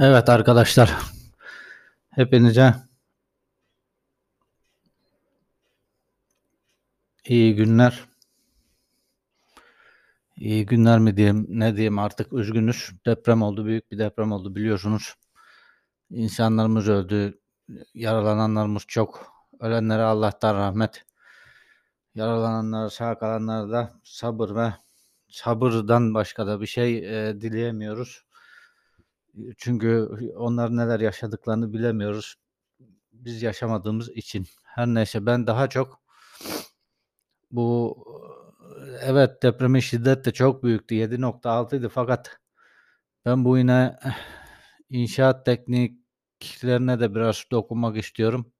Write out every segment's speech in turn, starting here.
Evet arkadaşlar, hepinize iyi günler. İyi günler mi diyeyim, ne diyeyim artık üzgünüz. Deprem oldu, büyük bir deprem oldu biliyorsunuz. İnsanlarımız öldü, yaralananlarımız çok. Ölenlere Allah'tan rahmet. Yaralananlara, sağ kalanlara da sabır ve sabırdan başka da bir şey e, dileyemiyoruz. Çünkü onlar neler yaşadıklarını bilemiyoruz. Biz yaşamadığımız için. Her neyse ben daha çok bu evet depremin şiddet de çok büyüktü. 7.6'ydı fakat ben bu yine inşaat tekniklerine de biraz dokunmak istiyorum.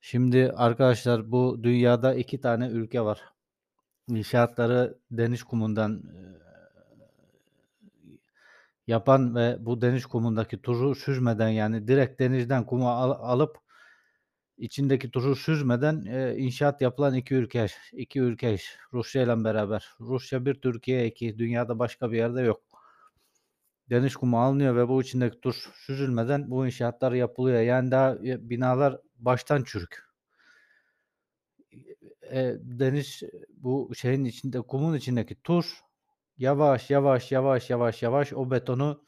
Şimdi arkadaşlar bu dünyada iki tane ülke var. İnşaatları deniz kumundan yapan ve bu deniz kumundaki tuzu süzmeden yani direkt denizden kumu al, alıp içindeki tuzu süzmeden e, inşaat yapılan iki ülke, iki ülke Rusya ile beraber. Rusya bir, Türkiye iki. Dünyada başka bir yerde yok. Deniz kumu alınıyor ve bu içindeki tuz süzülmeden bu inşaatlar yapılıyor. Yani daha binalar baştan çürük. E, deniz bu şeyin içinde kumun içindeki tuz yavaş yavaş yavaş yavaş yavaş o betonu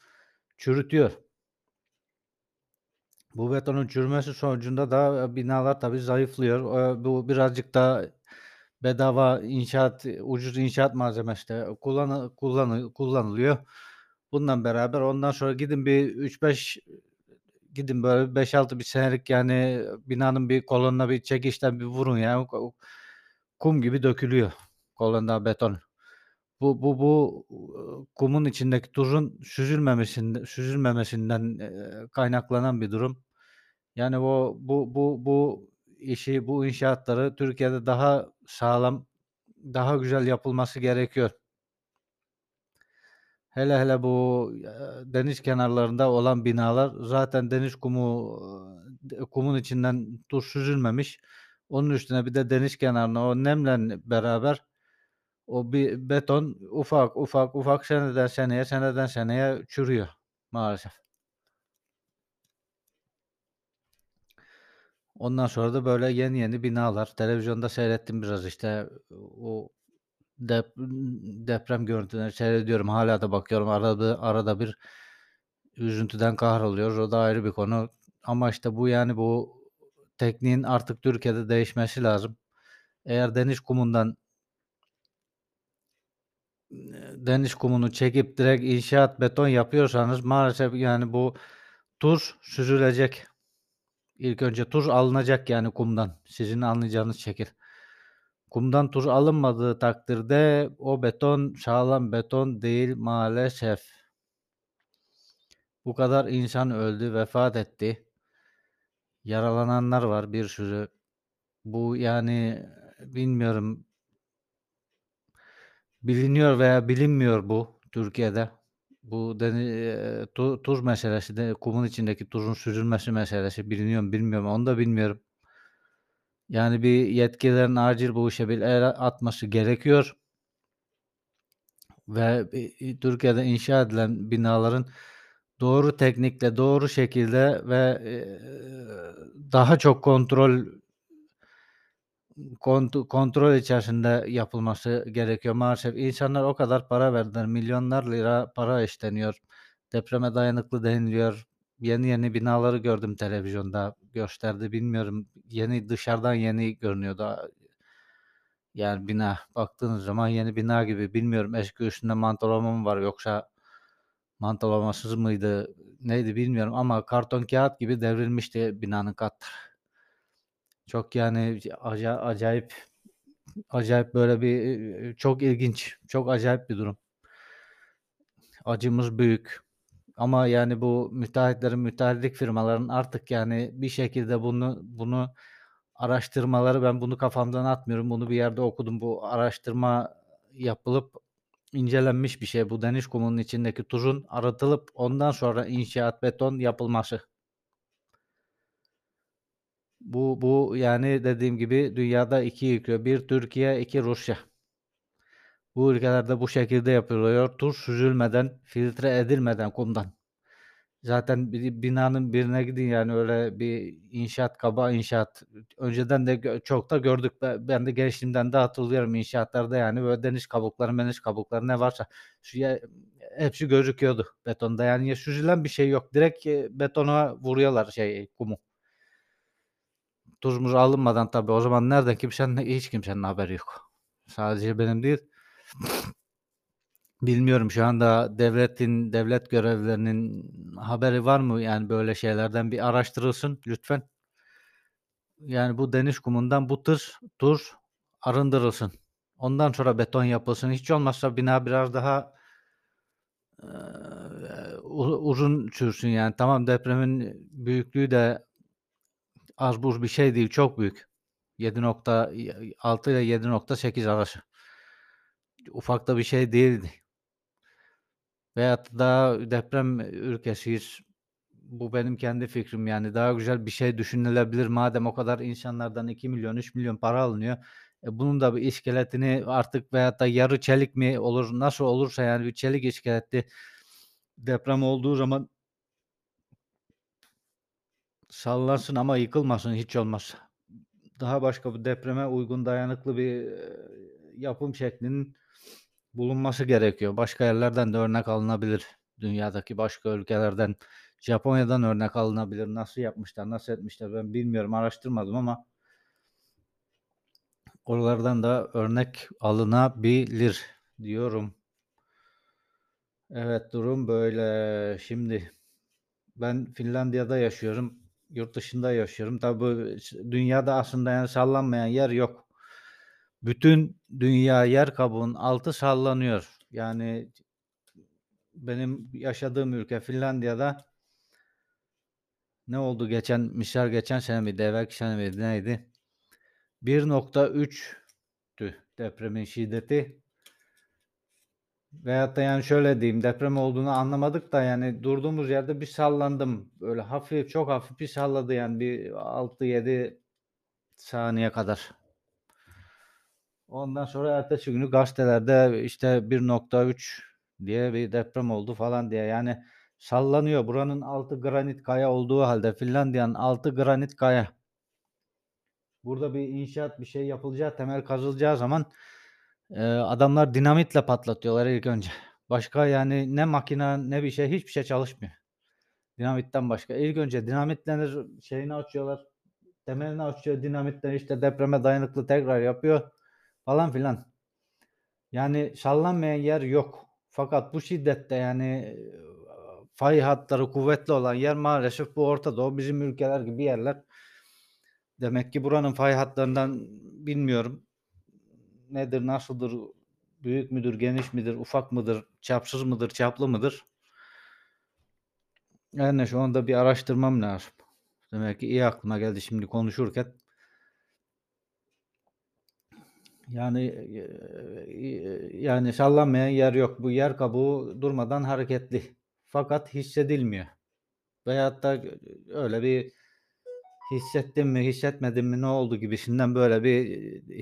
çürütüyor. Bu betonun çürümesi sonucunda da binalar tabii zayıflıyor. Bu birazcık da bedava inşaat, ucuz inşaat malzemesi de kullan, kullan, kullanılıyor. Bundan beraber ondan sonra gidin bir 3-5 gidin böyle 5-6 bir senelik yani binanın bir kolonuna bir çekişten bir vurun ya. Kum gibi dökülüyor kolonda beton. Bu bu bu kumun içindeki tuzun süzülmemesinden süzülmemesinden kaynaklanan bir durum. Yani o bu bu bu işi, bu inşaatları Türkiye'de daha sağlam, daha güzel yapılması gerekiyor. Hele hele bu deniz kenarlarında olan binalar zaten deniz kumu kumun içinden tuz süzülmemiş. Onun üstüne bir de deniz kenarına o nemle beraber o bir beton ufak ufak ufak seneden seneye seneden seneye çürüyor maalesef. Ondan sonra da böyle yeni yeni binalar. Televizyonda seyrettim biraz işte o dep deprem görüntülerini seyrediyorum. Hala da bakıyorum. Arada arada bir üzüntüden kahroluyoruz. O da ayrı bir konu. Ama işte bu yani bu tekniğin artık Türkiye'de değişmesi lazım. Eğer deniz kumundan deniz kumunu çekip direkt inşaat beton yapıyorsanız maalesef yani bu tuz süzülecek. İlk önce tuz alınacak yani kumdan. Sizin anlayacağınız şekil. Kumdan tuz alınmadığı takdirde o beton sağlam beton değil maalesef. Bu kadar insan öldü, vefat etti. Yaralananlar var bir sürü. Bu yani bilmiyorum biliniyor veya bilinmiyor bu Türkiye'de. Bu deni, tu, tuz meselesi de kumun içindeki tuzun süzülmesi meselesi biliniyor mu bilmiyorum onu da bilmiyorum. Yani bir yetkililerin acil bu işe bir el atması gerekiyor. Ve Türkiye'de inşa edilen binaların doğru teknikle, doğru şekilde ve daha çok kontrol kont kontrol içerisinde yapılması gerekiyor maalesef. İnsanlar o kadar para verdiler. Milyonlar lira para işleniyor. Depreme dayanıklı deniliyor. Yeni yeni binaları gördüm televizyonda gösterdi. Bilmiyorum yeni dışarıdan yeni görünüyordu. Yani bina baktığınız zaman yeni bina gibi bilmiyorum eski üstünde mantolama mı var yoksa mantolamasız mıydı neydi bilmiyorum ama karton kağıt gibi devrilmişti binanın katları. Çok yani acayip acayip böyle bir çok ilginç, çok acayip bir durum. Acımız büyük. Ama yani bu müteahhitlerin, müteahhitlik firmaların artık yani bir şekilde bunu bunu araştırmaları ben bunu kafamdan atmıyorum. Bunu bir yerde okudum. Bu araştırma yapılıp incelenmiş bir şey. Bu deniz kumunun içindeki tuzun arıtılıp ondan sonra inşaat beton yapılması. Bu bu yani dediğim gibi dünyada iki ülke. Bir Türkiye, iki Rusya. Bu ülkelerde bu şekilde yapılıyor. Tuz süzülmeden, filtre edilmeden kumdan. Zaten bir binanın birine gidin yani öyle bir inşaat, kaba inşaat önceden de çok da gördük. Be ben de gençliğimden de hatırlıyorum inşaatlarda yani böyle deniz kabukları, meniz kabukları ne varsa şu ya hepsi gözüküyordu betonda. Yani ya süzülen bir şey yok. Direkt, eee, betona vuruyorlar şeyi, kumu. Tuz muz alınmadan tabii o zaman nereden kimsenin hiç kimsenin haberi yok. Sadece benim değil. Bilmiyorum şu anda devletin, devlet görevlilerinin haberi var mı? Yani böyle şeylerden bir araştırılsın lütfen. Yani bu deniz kumundan bu tır tuz arındırılsın. Ondan sonra beton yapılsın. Hiç olmazsa bina biraz daha u uzun sürsün yani. Tamam depremin büyüklüğü de az buz bir şey değil, çok büyük. 7.6 ile 7.8 arası. Ufak da bir şey değildi. Veyahut da deprem ülkesiyiz. Bu benim kendi fikrim yani. Daha güzel bir şey düşünülebilir. Madem o kadar insanlardan 2.000.000 3.000.000 para alınıyor. E, bunun da bir iskeletini artık veyahut da yarı çelik mi olur, nasıl olursa yani bir çelik iskeletli deprem olduğu zaman sallansın ama yıkılmasın hiç olmazsa. Daha başka bir depreme uygun dayanıklı bir, yapım şeklinin bulunması gerekiyor. Başka yerlerden de örnek alınabilir. Dünyadaki başka ülkelerden, Japonya'dan örnek alınabilir. Nasıl yapmışlar, nasıl etmişler ben bilmiyorum, araştırmadım ama oralardan da örnek alınabilir diyorum. Evet, durum böyle. Şimdi ben Finlandiya'da yaşıyorum. Yurt dışında yaşıyorum. Tabii s dünyada aslında yani sallanmayan yer yok. Bütün dünya yer kabuğunun altı sallanıyor. Yani benim yaşadığım ülke Finlandiya'da ne oldu geçen misal geçen sene miydi, evvelki sene miydi, neydi? 1.3'tü depremin şiddeti. Veyahut da yani şöyle diyeyim, deprem olduğunu anlamadık da yani durduğumuz yerde bir sallandım. Böyle hafif, çok hafif bir salladı yani bir 6-7 saniye kadar. Ondan sonra ertesi günü gazetelerde işte 1.3 diye bir deprem oldu falan diye yani sallanıyor. Buranın altı granit kaya olduğu halde Finlandiya'nın altı granit kaya. Burada bir inşaat, bir şey yapılacağı, temel kazılacağı zaman, eee, adamlar dinamitle patlatıyorlar ilk önce. Başka yani ne makina ne bir şey, hiçbir şey çalışmıyor. Dinamitten başka. İlk önce dinamitlenir, şeyini açıyorlar, temelini açıyor, dinamitle işte depreme dayanıklı tekrar yapıyor falan filan. Yani sallanmayan yer yok. Fakat bu şiddette yani, fay hatları kuvvetli olan yer maalesef bu Orta Doğu, bizim ülkeler gibi yerler. Demek ki buranın fay hatlarından bilmiyorum. Nedir, nasıldır, büyük müdür, geniş midir, ufak mıdır, çapsız mıdır, çaplı mıdır? Her neyse onu da bir araştırmam lazım. Demek ki iyi aklıma geldi şimdi konuşurken. Yani, eee, yani sallanmayan yer yok. Bu yer kabuğu durmadan hareketli. Fakat hissedilmiyor. Veyahut da öyle bir hissettim mi, hissetmedim mi, ne oldu gibisinden böyle bir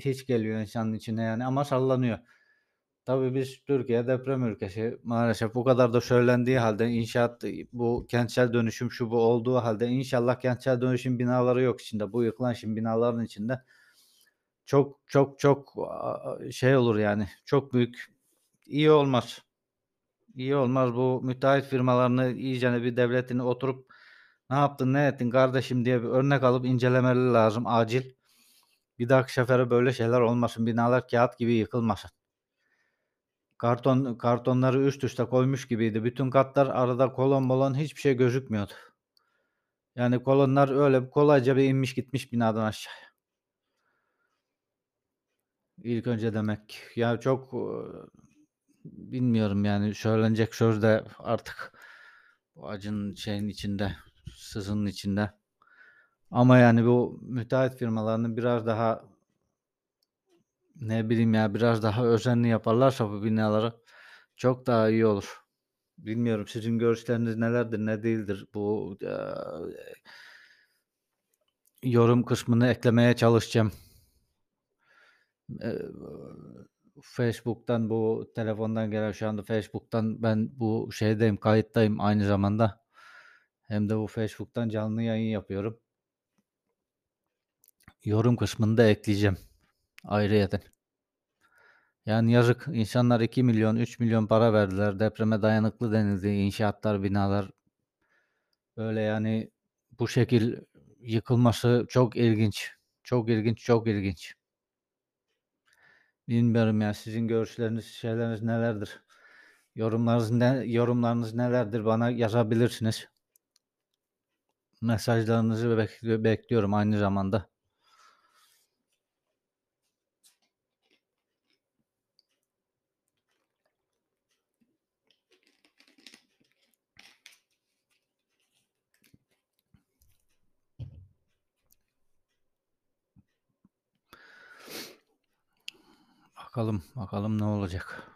his geliyor insanın içine yani ama sallanıyor. Tabii biz Türkiye deprem ülkesi. Maalesef bu kadar da söylendiği halde inşaat, bu kentsel dönüşüm, şu bu olduğu halde inşallah kentsel dönüşüm binaları yok içinde. Bu yıkılan şimdi binaların içinde çok çok çok şey olur yani çok büyük iyi olmaz. İyi olmaz. Bu müteahhit firmalarını iyicene bir devletin oturup "Ne yaptın, ne ettin kardeşim?" diye bir örnek alıp incelemeleri lazım acil. Bir dahaki sefere böyle şeyler olmasın. Binalar kâğıt gibi yıkılmasın. Karton kartonları üst üste koymuş gibiydi. Bütün katlar arada kolon molon hiçbir şey gözükmüyordu. Yani kolonlar öyle kolayca bir inmiş gitmiş binadan aşağıya. İlk önce demek. Ya çok, ııı, bilmiyorum yani söylenecek söz de artık bu acının şeyin içinde, sızının içinde. Ama yani bu müteahhit firmalarının biraz daha ne bileyim ya, biraz daha özenli yaparlarsa bu binaları çok daha iyi olur. Bilmiyorum sizin görüşleriniz nelerdir, ne değildir? Bu, aaa yorum kısmını eklemeye çalışacağım. Eee, Facebook'tan bu telefondan gelen şu anda Facebook'tan ben bu şeydeyim, kayıttayım aynı zamanda. Hem de bu Facebook'tan canlı yayın yapıyorum. Yorum kısmını da ekleyeceğim ayrıyeten. Yani yazık insanlar 2.000.000, 3.000.000 para verdiler. Depreme dayanıklı denildi. İnşaatlar, binalar böyle yani bu şekil yıkılması çok ilginç. Çok ilginç, çok ilginç. Bilmiyorum ya sizin görüşleriniz, şeyleriniz nelerdir? Yorumlarınız ne yorumlarınız nelerdir? Bana yazabilirsiniz. Mesajlarınızı bekli bekliyorum aynı zamanda. Bakalım, bakalım ne olacak?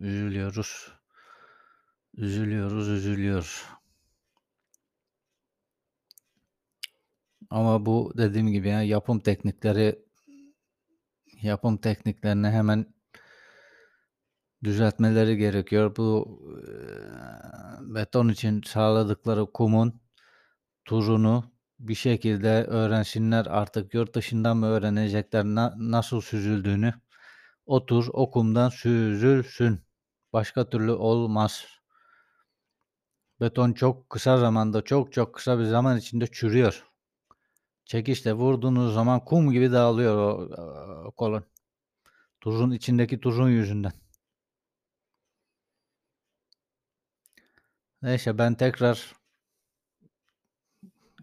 Üzülüyoruz. Üzülüyoruz, üzülüyoruz. Ama bu dediğim gibi ya yapım teknikleri yapım tekniklerini hemen düzeltmeleri gerekiyor. Bu eee, beton için sağladıkları kumun tuzunu bir şekilde öğrensinler artık yurt dışından mı öğrenecekler na nasıl süzüldüğünü. O tuz o kumdan süzülsün. Başka türlü olmaz. Beton çok kısa zamanda, çok çok kısa bir zaman içinde çürüyor. Çekişle vurduğunuz zaman kum gibi dağılıyor o, eee, kolon. Tuzun içindeki tuzun yüzünden. Neyse ben tekrar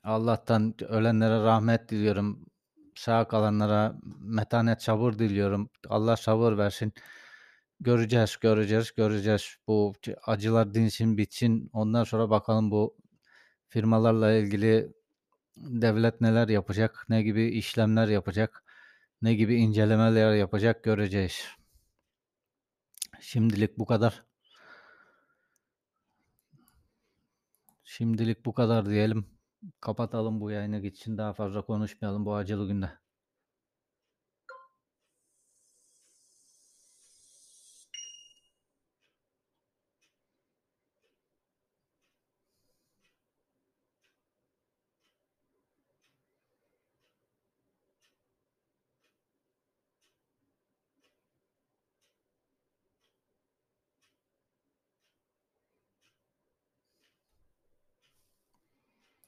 Allah'tan ölenlere rahmet diliyorum. Sağ kalanlara metanet, sabır diliyorum. Allah sabır versin. Göreceğiz, göreceğiz, göreceğiz. Bu acılar dinsin, bitsin. Ondan sonra bakalım bu firmalarla ilgili devlet neler yapacak, ne gibi işlemler yapacak, ne gibi incelemeler yapacak göreceğiz. Şimdilik bu kadar. Şimdilik bu kadar diyelim. Kapatalım bu yayını gitsin. Daha fazla konuşmayalım bu acılı günde.